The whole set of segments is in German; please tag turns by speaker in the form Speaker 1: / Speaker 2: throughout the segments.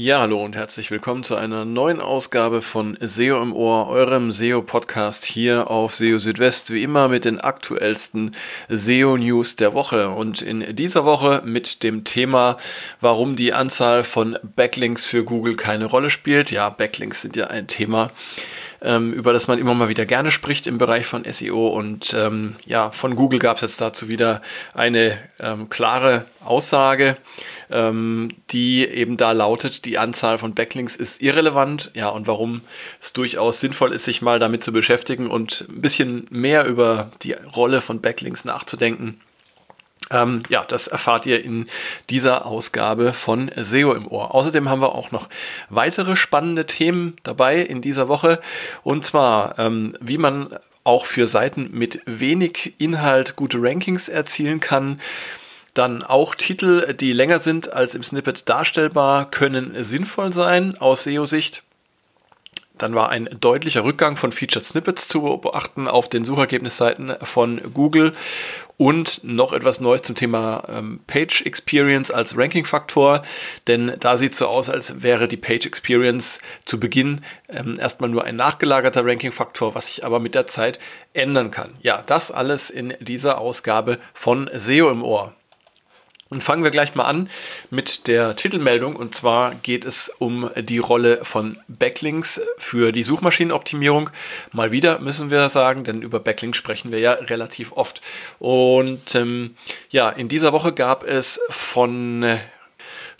Speaker 1: Ja, hallo und herzlich willkommen zu einer neuen Ausgabe von SEO im Ohr, eurem SEO-Podcast hier auf SEO Südwest, wie immer mit den aktuellsten SEO-News der Woche. Und in dieser Woche mit dem Thema, warum die Anzahl von Backlinks für Google keine Rolle spielt. Ja, Backlinks sind ja ein Thema, ähm, über das man immer mal wieder gerne spricht im Bereich von SEO. Und ähm, ja, von Google gab es jetzt dazu wieder eine ähm, klare Aussage, ähm, die eben da lautet, die Anzahl von Backlinks ist irrelevant. Ja, und warum es durchaus sinnvoll ist, sich mal damit zu beschäftigen und ein bisschen mehr über die Rolle von Backlinks nachzudenken. Ähm, ja, das erfahrt ihr in dieser Ausgabe von SEO im Ohr. Außerdem haben wir auch noch weitere spannende Themen dabei in dieser Woche. Und zwar, ähm, wie man auch für Seiten mit wenig Inhalt gute Rankings erzielen kann. Dann auch Titel, die länger sind als im Snippet darstellbar, können sinnvoll sein aus SEO-Sicht. Dann war ein deutlicher Rückgang von Featured Snippets zu beobachten auf den Suchergebnisseiten von Google und noch etwas Neues zum Thema ähm, Page Experience als Ranking-Faktor, denn da sieht es so aus, als wäre die Page Experience zu Beginn ähm, erstmal nur ein nachgelagerter Ranking-Faktor, was sich aber mit der Zeit ändern kann. Ja, das alles in dieser Ausgabe von SEO im Ohr. Und fangen wir gleich mal an mit der Titelmeldung. Und zwar geht es um die Rolle von Backlinks für die Suchmaschinenoptimierung. Mal wieder müssen wir sagen, denn über Backlinks sprechen wir ja relativ oft. Und ähm, ja, in dieser Woche gab es von äh,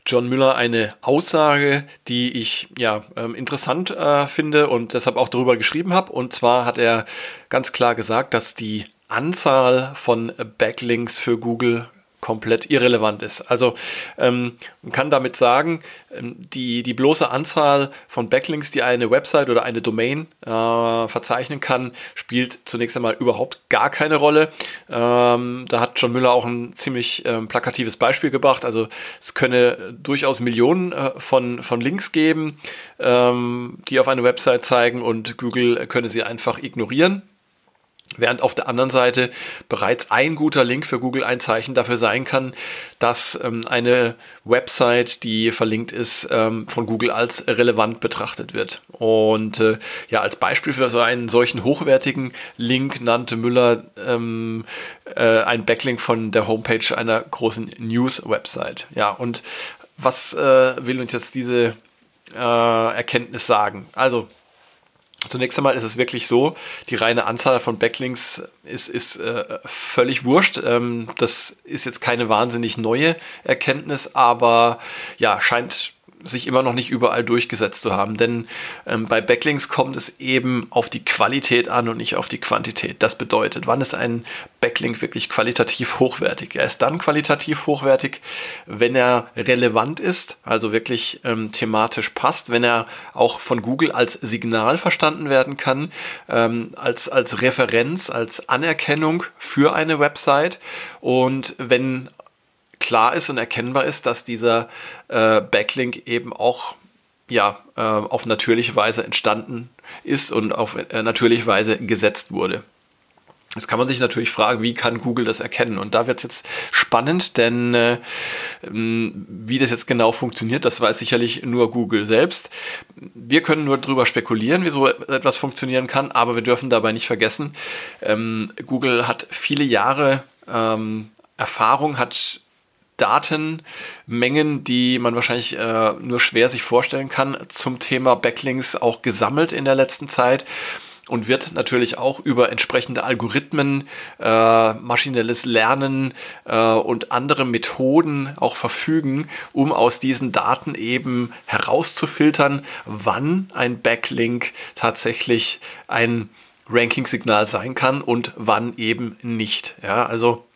Speaker 1: John Müller eine Aussage, die ich ja ähm, interessant äh, finde und deshalb auch darüber geschrieben habe. Und zwar hat er ganz klar gesagt, dass die Anzahl von Backlinks für Google komplett irrelevant ist. Also ähm, man kann damit sagen, ähm, die, die bloße Anzahl von Backlinks, die eine Website oder eine Domain äh, verzeichnen kann, spielt zunächst einmal überhaupt gar keine Rolle. Ähm, da hat John Müller auch ein ziemlich ähm, plakatives Beispiel gebracht. Also es könne durchaus Millionen äh, von, von Links geben, ähm, die auf eine Website zeigen und Google könne sie einfach ignorieren. Während auf der anderen Seite bereits ein guter Link für Google ein Zeichen dafür sein kann, dass ähm, eine Website, die verlinkt ist, ähm, von Google als relevant betrachtet wird. Und äh, ja, als Beispiel für so einen solchen hochwertigen Link nannte Müller ähm, äh, ein Backlink von der Homepage einer großen News-Website. Ja, und was äh, will uns jetzt diese äh, Erkenntnis sagen? Also Zunächst einmal ist es wirklich so, die reine Anzahl von Backlinks ist, ist äh, völlig wurscht. Ähm, das ist jetzt keine wahnsinnig neue Erkenntnis, aber ja, scheint sich immer noch nicht überall durchgesetzt zu haben. Denn ähm, bei Backlinks kommt es eben auf die Qualität an und nicht auf die Quantität. Das bedeutet, wann ist ein Backlink wirklich qualitativ hochwertig? Er ist dann qualitativ hochwertig, wenn er relevant ist, also wirklich ähm, thematisch passt, wenn er auch von Google als Signal verstanden werden kann, ähm, als, als Referenz, als Anerkennung für eine Website und wenn klar ist und erkennbar ist, dass dieser äh, Backlink eben auch ja, äh, auf natürliche Weise entstanden ist und auf äh, natürliche Weise gesetzt wurde. Jetzt kann man sich natürlich fragen, wie kann Google das erkennen? Und da wird es jetzt spannend, denn äh, wie das jetzt genau funktioniert, das weiß sicherlich nur Google selbst. Wir können nur darüber spekulieren, wie so etwas funktionieren kann, aber wir dürfen dabei nicht vergessen, ähm, Google hat viele Jahre ähm, Erfahrung, hat Datenmengen, die man wahrscheinlich äh, nur schwer sich vorstellen kann, zum Thema Backlinks auch gesammelt in der letzten Zeit und wird natürlich auch über entsprechende Algorithmen, äh, maschinelles Lernen äh, und andere Methoden auch verfügen, um aus diesen Daten eben herauszufiltern, wann ein Backlink tatsächlich ein Ranking-Signal sein kann und wann eben nicht. Ja, also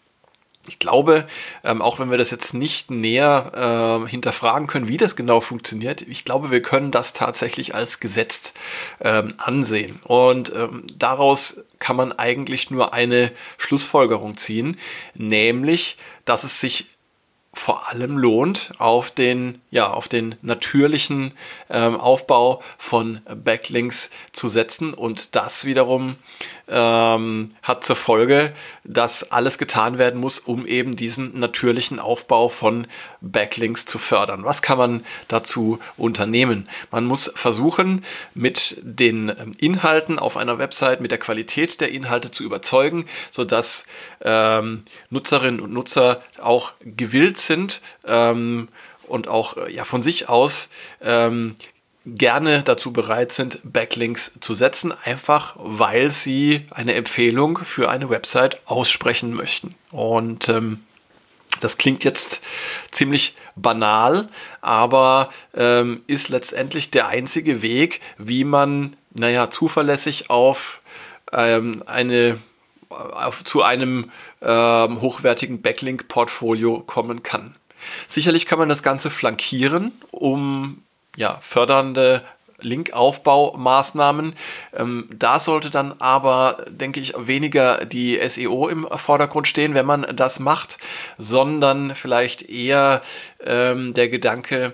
Speaker 1: ich glaube, ähm, auch wenn wir das jetzt nicht näher äh, hinterfragen können, wie das genau funktioniert, ich glaube, wir können das tatsächlich als gesetzt ähm, ansehen. Und ähm, daraus kann man eigentlich nur eine Schlussfolgerung ziehen, nämlich, dass es sich vor allem lohnt, auf den, ja, auf den natürlichen ähm, Aufbau von Backlinks zu setzen. Und das wiederum ähm, hat zur Folge, dass alles getan werden muss, um eben diesen natürlichen Aufbau von Backlinks zu fördern. Was kann man dazu unternehmen? Man muss versuchen, mit den ähm, Inhalten auf einer Website, mit der Qualität der Inhalte zu überzeugen, sodass ähm, Nutzerinnen und Nutzer auch gewillt sind ähm, und auch äh, ja, von sich aus ähm, gerne dazu bereit sind, Backlinks zu setzen, einfach weil sie eine Empfehlung für eine Website aussprechen möchten. Und ähm, das klingt jetzt ziemlich banal, aber ähm, ist letztendlich der einzige Weg, wie man, naja, zuverlässig auf ähm, eine zu einem ähm, hochwertigen Backlink-Portfolio kommen kann. Sicherlich kann man das Ganze flankieren, um ja, fördernde Linkaufbaumaßnahmen. Ähm, da sollte dann aber, denke ich, weniger die SEO im Vordergrund stehen, wenn man das macht, sondern vielleicht eher ähm, der Gedanke,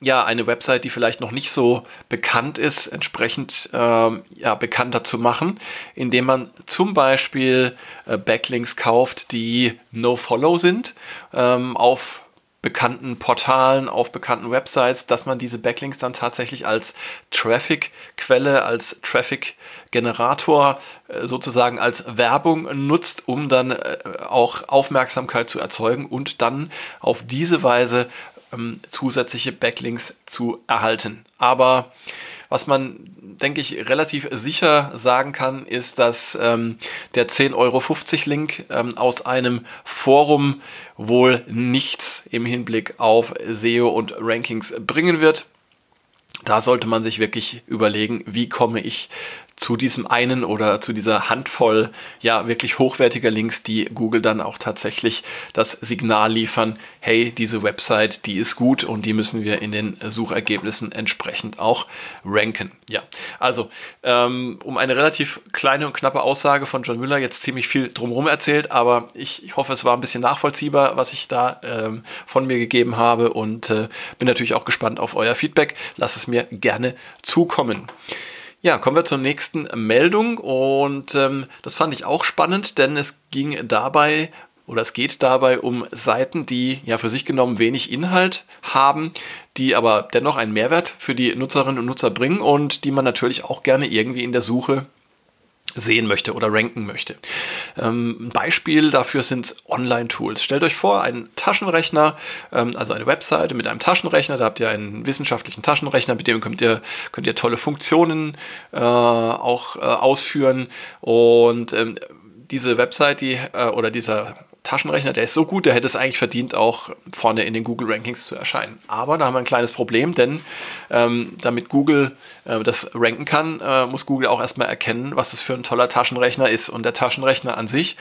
Speaker 1: ja, eine Website, die vielleicht noch nicht so bekannt ist, entsprechend ähm, ja, bekannter zu machen, indem man zum Beispiel äh, Backlinks kauft, die No-Follow sind, ähm, auf bekannten Portalen, auf bekannten Websites, dass man diese Backlinks dann tatsächlich als Traffic-Quelle, als Traffic-Generator äh, sozusagen als Werbung nutzt, um dann äh, auch Aufmerksamkeit zu erzeugen und dann auf diese Weise ähm, zusätzliche Backlinks zu erhalten. Aber was man, denke ich, relativ sicher sagen kann, ist, dass ähm, der 10,50 Euro Link ähm, aus einem Forum wohl nichts im Hinblick auf SEO und Rankings bringen wird. Da sollte man sich wirklich überlegen, wie komme ich zu diesem einen oder zu dieser Handvoll ja wirklich hochwertiger Links, die Google dann auch tatsächlich das Signal liefern, hey, diese Website, die ist gut und die müssen wir in den Suchergebnissen entsprechend auch ranken. Ja, also ähm, um eine relativ kleine und knappe Aussage von John Müller jetzt ziemlich viel drumherum erzählt, aber ich, ich hoffe, es war ein bisschen nachvollziehbar, was ich da ähm, von mir gegeben habe und äh, bin natürlich auch gespannt auf euer Feedback. Lasst es mir gerne zukommen. Ja, kommen wir zur nächsten Meldung und ähm, das fand ich auch spannend, denn es ging dabei oder es geht dabei um Seiten, die ja für sich genommen wenig Inhalt haben, die aber dennoch einen Mehrwert für die Nutzerinnen und Nutzer bringen und die man natürlich auch gerne irgendwie in der Suche sehen möchte oder ranken möchte. Ähm, ein Beispiel dafür sind Online-Tools. Stellt euch vor, ein Taschenrechner, ähm, also eine Webseite mit einem Taschenrechner, da habt ihr einen wissenschaftlichen Taschenrechner, mit dem könnt ihr, könnt ihr tolle Funktionen äh, auch äh, ausführen und ähm, diese Website, die äh, oder dieser Taschenrechner, der ist so gut, der hätte es eigentlich verdient, auch vorne in den Google Rankings zu erscheinen. Aber da haben wir ein kleines Problem, denn ähm, damit Google äh, das ranken kann, äh, muss Google auch erstmal erkennen, was das für ein toller Taschenrechner ist. Und der Taschenrechner an sich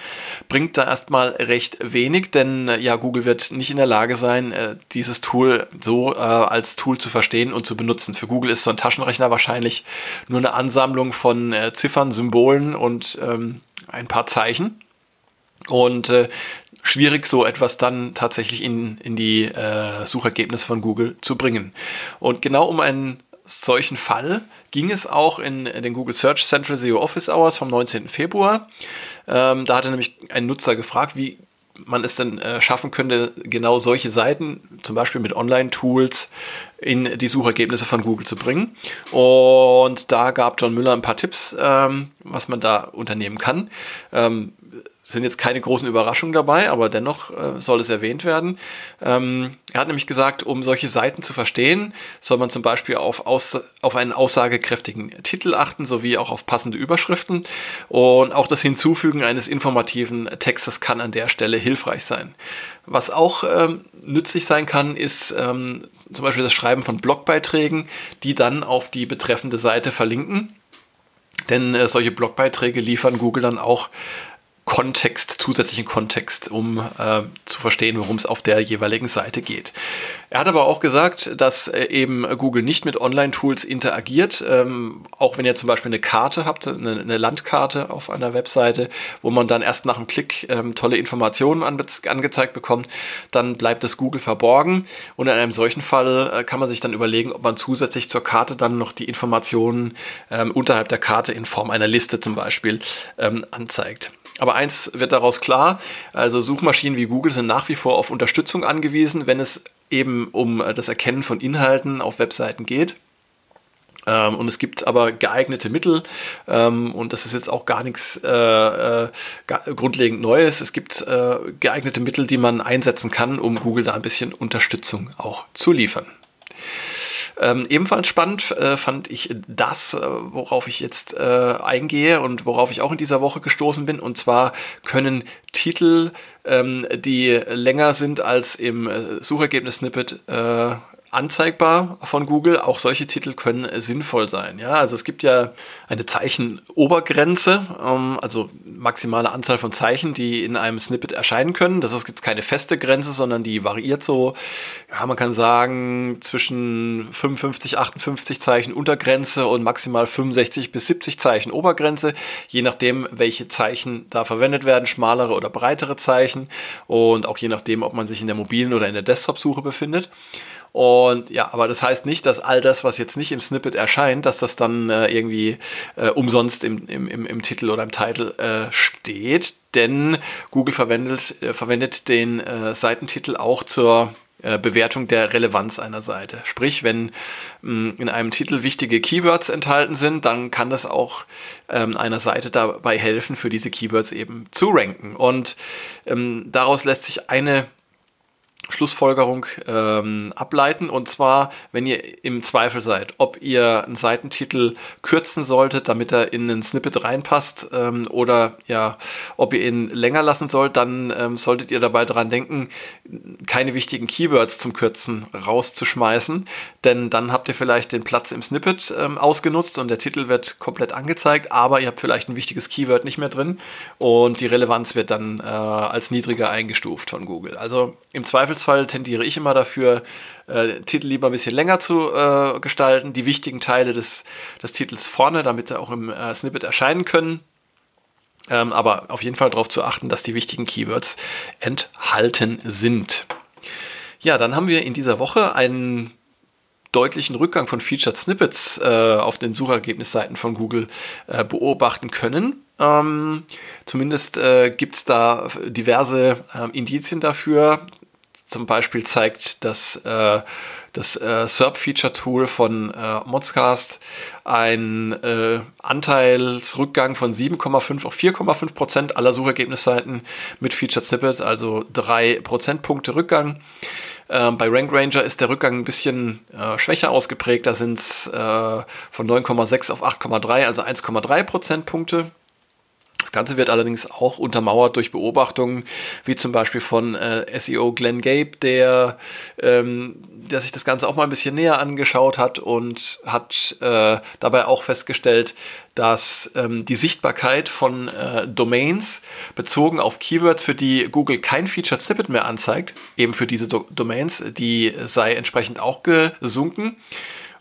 Speaker 1: bringt da erstmal recht wenig, denn äh, ja, Google wird nicht in der Lage sein, äh, dieses Tool so äh, als Tool zu verstehen und zu benutzen. Für Google ist so ein Taschenrechner wahrscheinlich nur eine Ansammlung von äh, Ziffern, Symbolen und ähm, ein paar Zeichen. Und äh, schwierig, so etwas dann tatsächlich in, in die äh, Suchergebnisse von Google zu bringen. Und genau um einen solchen Fall ging es auch in, den Google Search Central SEO Office Hours vom 19. Februar. Ähm, da hatte nämlich ein Nutzer gefragt, wie man es denn äh, schaffen könnte, genau solche Seiten, zum Beispiel mit Online-Tools, in die Suchergebnisse von Google zu bringen. Und da gab John Müller ein paar Tipps, ähm, was man da unternehmen kann. Ähm, sind jetzt keine großen Überraschungen dabei, aber dennoch äh, soll es erwähnt werden. Ähm, er hat nämlich gesagt, um solche Seiten zu verstehen, soll man zum Beispiel auf, aus, auf einen aussagekräftigen Titel achten, sowie auch auf passende Überschriften. Und auch das Hinzufügen eines informativen Textes kann an der Stelle hilfreich sein. Was auch ähm, nützlich sein kann, ist ähm, zum Beispiel das Schreiben von Blogbeiträgen, die dann auf die betreffende Seite verlinken. Denn äh, solche Blogbeiträge liefern Google dann auch Kontext, zusätzlichen Kontext, um äh, zu verstehen, worum es auf der jeweiligen Seite geht. Er hat aber auch gesagt, dass äh, eben Google nicht mit Online-Tools interagiert, ähm, auch wenn ihr zum Beispiel eine Karte habt, eine, eine, Landkarte auf einer Webseite, wo man dann erst nach einem Klick ähm, tolle Informationen ange angezeigt bekommt, dann bleibt es Google verborgen und in einem solchen Fall äh, kann man sich dann überlegen, ob man zusätzlich zur Karte dann noch die Informationen ähm, unterhalb der Karte in Form einer Liste zum Beispiel ähm, anzeigt. Aber eins wird daraus klar, also Suchmaschinen wie Google sind nach wie vor auf Unterstützung angewiesen, wenn es eben um äh, das Erkennen von Inhalten auf Webseiten geht. Ähm, und es gibt aber geeignete Mittel, ähm, und das ist jetzt auch gar nichts äh, äh, grundlegend Neues. Es gibt äh, geeignete Mittel, die man einsetzen kann, um Google da ein bisschen Unterstützung auch zu liefern. Ähm, ebenfalls spannend äh, fand ich das, äh, worauf ich jetzt äh, eingehe und worauf ich auch in dieser Woche gestoßen bin. Und zwar können Titel, ähm, die länger sind als im äh, Suchergebnis-Snippet, äh, anzeigbar von Google. Auch solche Titel können sinnvoll sein. Ja, also es gibt ja eine Zeichenobergrenze, ähm, also maximale Anzahl von Zeichen, die in einem Snippet erscheinen können. Das ist jetzt keine feste Grenze, sondern die variiert so, ja, man kann sagen, zwischen 55, 58 Zeichen Untergrenze und maximal 65 bis 70 Zeichen Obergrenze, je nachdem, welche Zeichen da verwendet werden, schmalere oder breitere Zeichen und auch je nachdem, ob man sich in der mobilen oder in der Desktop-Suche befindet. Und ja, aber das heißt nicht, dass all das, was jetzt nicht im Snippet erscheint, dass das dann äh, irgendwie äh, umsonst im, im, im, im, Titel oder im Titel äh, steht, denn Google verwendet, äh, verwendet den äh, Seitentitel auch zur äh, Bewertung der Relevanz einer Seite. Sprich, wenn mh, in einem Titel wichtige Keywords enthalten sind, dann kann das auch ähm, einer Seite dabei helfen, für diese Keywords eben zu ranken. Und ähm, daraus lässt sich eine Schlussfolgerung ähm, ableiten. Und zwar, wenn ihr im Zweifel seid, ob ihr einen Seitentitel kürzen solltet, damit er in einen Snippet reinpasst, ähm, oder ja, ob ihr ihn länger lassen sollt, dann ähm, solltet ihr dabei dran denken, keine wichtigen Keywords zum Kürzen rauszuschmeißen, denn dann habt ihr vielleicht den Platz im Snippet ähm, ausgenutzt und der Titel wird komplett angezeigt, aber ihr habt vielleicht ein wichtiges Keyword nicht mehr drin und die Relevanz wird dann äh, als niedriger eingestuft von Google. Also im Zweifelsfall tendiere ich immer dafür, äh, Titel lieber ein bisschen länger zu äh, gestalten, die wichtigen Teile des, des Titels vorne, damit sie auch im äh, Snippet erscheinen können. Ähm, aber auf jeden Fall darauf zu achten, dass die wichtigen Keywords enthalten sind. Ja, dann haben wir in dieser Woche einen deutlichen Rückgang von Featured Snippets äh, auf den Suchergebnisseiten von Google äh, beobachten können. Ähm, zumindest äh, gibt es da diverse ähm, Indizien dafür, zum Beispiel zeigt das, äh, das äh, SERP-Feature-Tool von äh, Modscast einen äh, Anteilsrückgang von 7,5 auf 4,5 Prozent aller Suchergebnisseiten mit Featured Snippets, also drei Prozentpunkte Rückgang. Ähm, bei Rank Ranger ist der Rückgang ein bisschen äh, schwächer ausgeprägt. Da sind es äh, von 9,6 auf 8,3, also 1,3 Prozentpunkte. Das Ganze wird allerdings auch untermauert durch Beobachtungen, wie zum Beispiel von äh, SEO Glenn Gabe, der, ähm, der sich das Ganze auch mal ein bisschen näher angeschaut hat und hat äh, dabei auch festgestellt, dass ähm, die Sichtbarkeit von äh, Domains bezogen auf Keywords, für die Google kein Featured Snippet mehr anzeigt, eben für diese Do Domains, die sei entsprechend auch gesunken.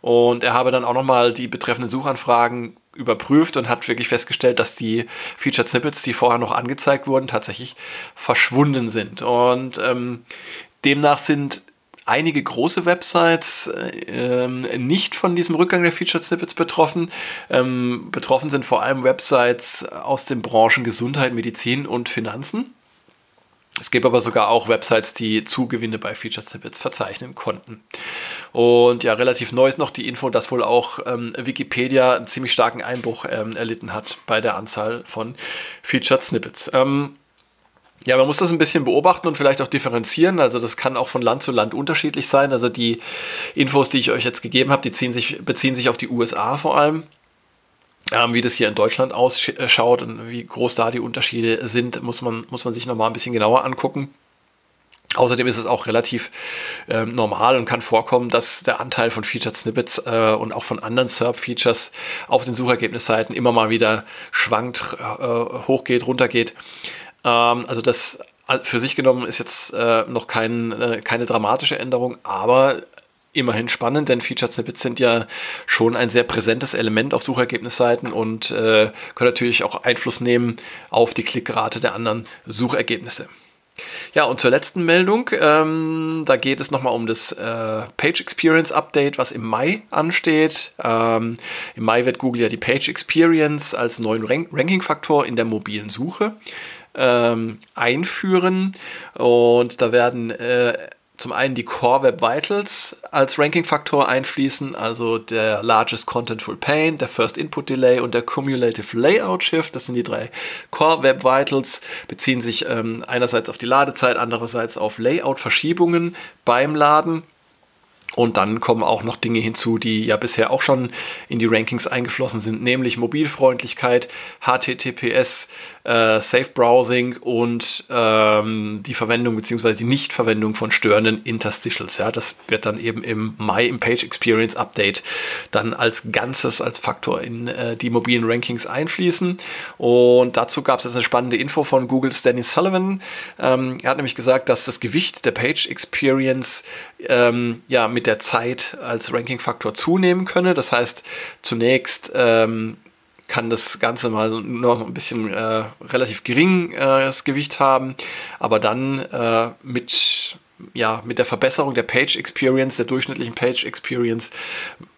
Speaker 1: Und er habe dann auch nochmal die betreffenden Suchanfragen überprüft und hat wirklich festgestellt, dass die Featured Snippets, die vorher noch angezeigt wurden, tatsächlich verschwunden sind. Und ähm, demnach sind einige große Websites äh, nicht von diesem Rückgang der Featured Snippets betroffen. Ähm, betroffen sind vor allem Websites aus den Branchen Gesundheit, Medizin und Finanzen. Es gibt aber sogar auch Websites, die Zugewinne bei Featured Snippets verzeichnen konnten. Und ja, relativ neu ist noch die Info, dass wohl auch ähm, Wikipedia einen ziemlich starken Einbruch ähm, erlitten hat bei der Anzahl von Featured Snippets. Ähm, ja, man muss das ein bisschen beobachten und vielleicht auch differenzieren. Also das kann auch von Land zu Land unterschiedlich sein. Also die Infos, die ich euch jetzt gegeben habe, die sich, beziehen sich auf die USA vor allem. Ähm, wie das hier in Deutschland ausschaut und wie groß da die Unterschiede sind, muss man, muss man sich nochmal ein bisschen genauer angucken. Außerdem ist es auch relativ äh, normal und kann vorkommen, dass der Anteil von Featured Snippets äh, und auch von anderen SERP-Features auf den Suchergebnisseiten immer mal wieder schwankt, äh, hochgeht, runtergeht. Ähm, also das für sich genommen ist jetzt äh, noch kein, äh, keine dramatische Änderung, aber immerhin spannend, denn Featured Snippets sind ja schon ein sehr präsentes Element auf Suchergebnisseiten und äh, können natürlich auch Einfluss nehmen auf die Klickrate der anderen Suchergebnisse. Ja, und zur letzten Meldung. Ähm, da geht es nochmal um das äh, Page Experience Update, was im Mai ansteht. Ähm, Im Mai wird Google ja die Page Experience als neuen Rank Ranking-Faktor in der mobilen Suche ähm, einführen. Und da werden äh, zum einen die Core Web Vitals als Ranking-Faktor einfließen, also der Largest Contentful Paint, der First Input Delay und der Cumulative Layout Shift. Das sind die drei Core Web Vitals, beziehen sich ähm, einerseits auf die Ladezeit, andererseits auf Layout-Verschiebungen beim Laden. Und dann kommen auch noch Dinge hinzu, die ja bisher auch schon in die Rankings eingeflossen sind, nämlich Mobilfreundlichkeit, HTTPS, äh, Safe Browsing und ähm, die Verwendung bzw. die Nichtverwendung von störenden Interstitials. Ja, das wird dann eben im Mai im Page Experience Update dann als Ganzes, als Faktor in äh, die mobilen Rankings einfließen. Und dazu gab es jetzt eine spannende Info von Googles Danny Sullivan. Ähm, er hat nämlich gesagt, dass das Gewicht der Page Experience ähm, ja mit der Zeit als Ranking-Faktor zunehmen könne. Das heißt, zunächst ähm, kann das Ganze mal noch ein bisschen äh, relativ geringes äh, Gewicht haben, aber dann äh, mit, ja, mit der Verbesserung der Page Experience, der durchschnittlichen Page Experience,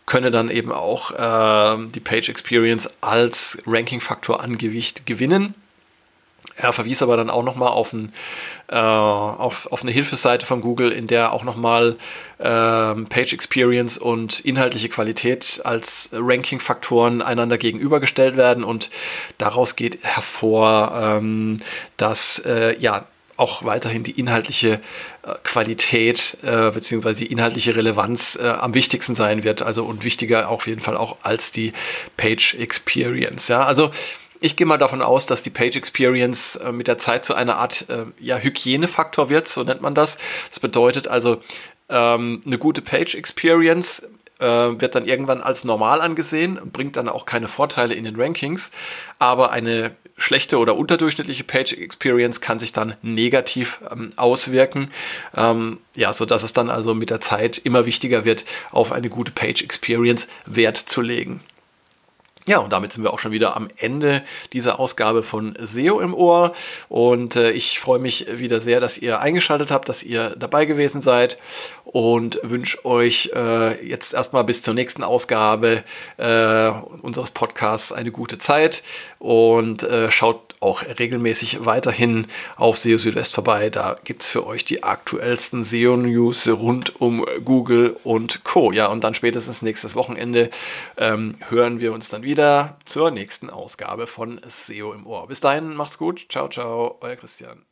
Speaker 1: könne dann eben auch äh, die Page Experience als Ranking-Faktor an Gewicht gewinnen. Er verwies aber dann auch nochmal auf, ein, äh, auf, auf eine Hilfeseite von Google, in der auch nochmal ähm, Page Experience und inhaltliche Qualität als Ranking-Faktoren einander gegenübergestellt werden. Und daraus geht hervor, ähm, dass äh, ja auch weiterhin die inhaltliche äh, Qualität äh, bzw. die inhaltliche Relevanz äh, am wichtigsten sein wird. Also und wichtiger auf jeden Fall auch als die Page Experience. Ja, also ich gehe mal davon aus, dass die Page Experience äh, mit der Zeit zu einer Art äh, ja, Hygienefaktor wird, so nennt man das. Das bedeutet also, ähm, eine gute Page Experience äh, wird dann irgendwann als normal angesehen, bringt dann auch keine Vorteile in den Rankings, aber eine schlechte oder unterdurchschnittliche Page Experience kann sich dann negativ ähm, auswirken, ähm, ja, so dass es dann also mit der Zeit immer wichtiger wird, auf eine gute Page Experience Wert zu legen. Ja, und damit sind wir auch schon wieder am Ende dieser Ausgabe von SEO im Ohr. Und äh, ich freue mich wieder sehr, dass ihr eingeschaltet habt, dass ihr dabei gewesen seid und wünsche euch äh, jetzt erstmal bis zur nächsten Ausgabe äh, unseres Podcasts eine gute Zeit und äh, schaut auch regelmäßig weiterhin auf SEO Südwest vorbei. Da gibt es für euch die aktuellsten SEO-News rund um Google und Co. Ja, und dann spätestens nächstes Wochenende ähm, hören wir uns dann wieder zur nächsten Ausgabe von SEO im Ohr. Bis dahin, macht's gut. Ciao, ciao, euer Christian.